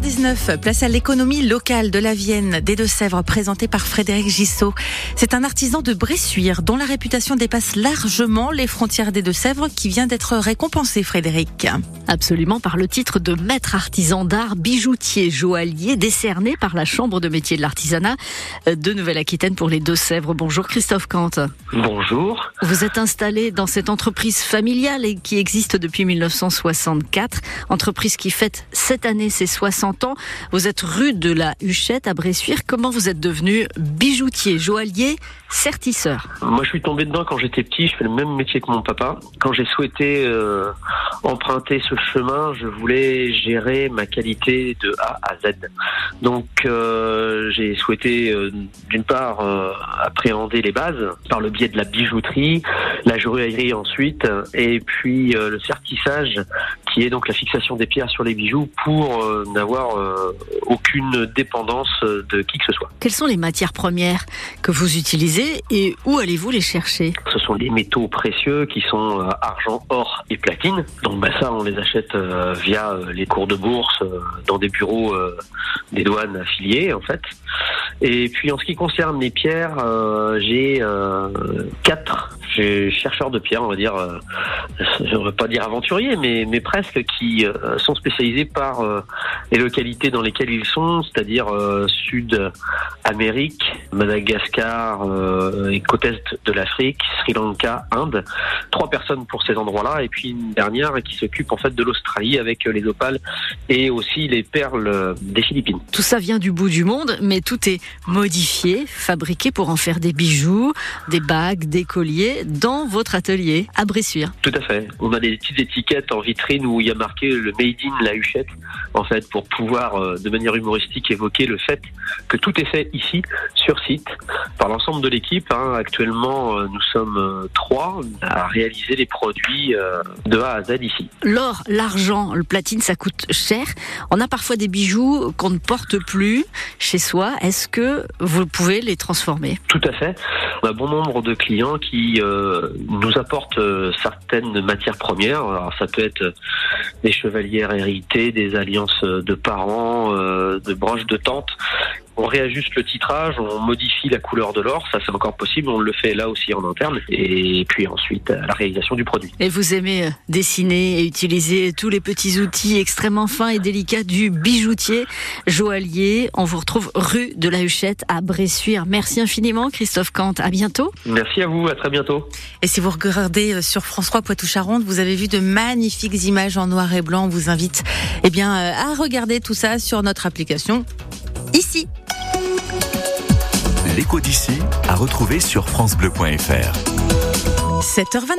19, place à l'économie locale de la Vienne des Deux-Sèvres, présentée par Frédéric Gissot. C'est un artisan de Bressuire dont la réputation dépasse largement les frontières des Deux-Sèvres qui vient d'être récompensé, Frédéric. Absolument par le titre de maître artisan d'art, bijoutier, joaillier, décerné par la Chambre de métier de l'artisanat de Nouvelle-Aquitaine pour les Deux-Sèvres. Bonjour Christophe Kant. Bonjour. Vous êtes installé dans cette entreprise familiale et qui existe depuis 1964, entreprise qui fête cette année ses 60 Vous êtes rue de la Huchette à Bressuire. Comment vous êtes devenu bijoutier, joaillier, sertisseur? Moi, je suis tombé dedans quand j'étais petit. Je fais le même métier que mon papa. Quand j'ai souhaité euh, emprunter ce chemin, je voulais gérer ma qualité de A à Z. Donc, euh, j'ai souhaité, euh, d'une part, appréhender les bases par le biais de la bijouterie, la joaillerie ensuite, et puis le sertissage, qui est donc la fixation des pierres sur les bijoux pour euh, n'avoir euh, aucune dépendance de qui que ce soit. Quelles sont les matières premières que vous utilisez et où allez-vous les chercher? Ce sont les métaux précieux qui sont euh, argent, or et platine. Donc bah, ça, on les achète euh, via euh, les cours de bourse euh, dans des bureaux euh, des douanes affiliés en fait. Et puis en ce qui concerne les pierres, euh, j'ai euh, quatre j'ai chercheurs de pierres, on va dire, euh, je ne veux pas dire aventuriers, mais, presque, qui euh, sont spécialisés par euh, les localités dans lesquelles ils sont, c'est-à-dire euh, Sud-Amérique, Madagascar euh, et côte est de l'Afrique, Sri Lanka, Inde. Trois personnes pour ces endroits-là, et puis une dernière qui s'occupe en fait de l'Australie avec euh, les opales et aussi les perles euh, des Philippines. Tout ça vient du bout du monde, mais tout est modifié, fabriqué pour en faire des bijoux, des bagues, des colliers dans votre atelier à Bressuire. Tout à fait. On a des petites étiquettes en vitrine où il y a marqué le Made in la Huchette, en fait, pour pouvoir euh, de manière humoristique évoquer le fait que tout est fait ici, sur site, par l'ensemble de l'équipe. hein. Actuellement, euh, nous sommes euh, trois à réaliser les produits euh, de A à Z ici. L'or, l'argent, le platine, ça coûte cher. On a parfois des bijoux qu'on ne porte plus chez soi. Est-ce que vous pouvez les transformer? Tout à fait. On a bon nombre de clients qui euh, nous apportent euh, certaines matières premières. Alors, ça peut être des chevalières héritées, des alliances de parents, euh, de broches de tante. On réajuste le titrage, on modifie la couleur de l'or, ça c'est encore possible, on le fait là aussi en interne, et puis ensuite la réalisation du produit. Et vous aimez euh, dessiner et utiliser tous les petits outils extrêmement fins et délicats du bijoutier joaillier. On vous retrouve rue de la Huchette à Bressuire. Merci infiniment Christophe Kant. À bientôt. Merci à vous, à très bientôt. Et si vous regardez euh, sur France 3 Poitou-Charentes, vous avez vu de magnifiques images en noir et blanc. On vous invite eh bien, euh, à regarder tout ça sur notre application. L'écho d'ici à retrouver sur FranceBleu.fr. 7h20.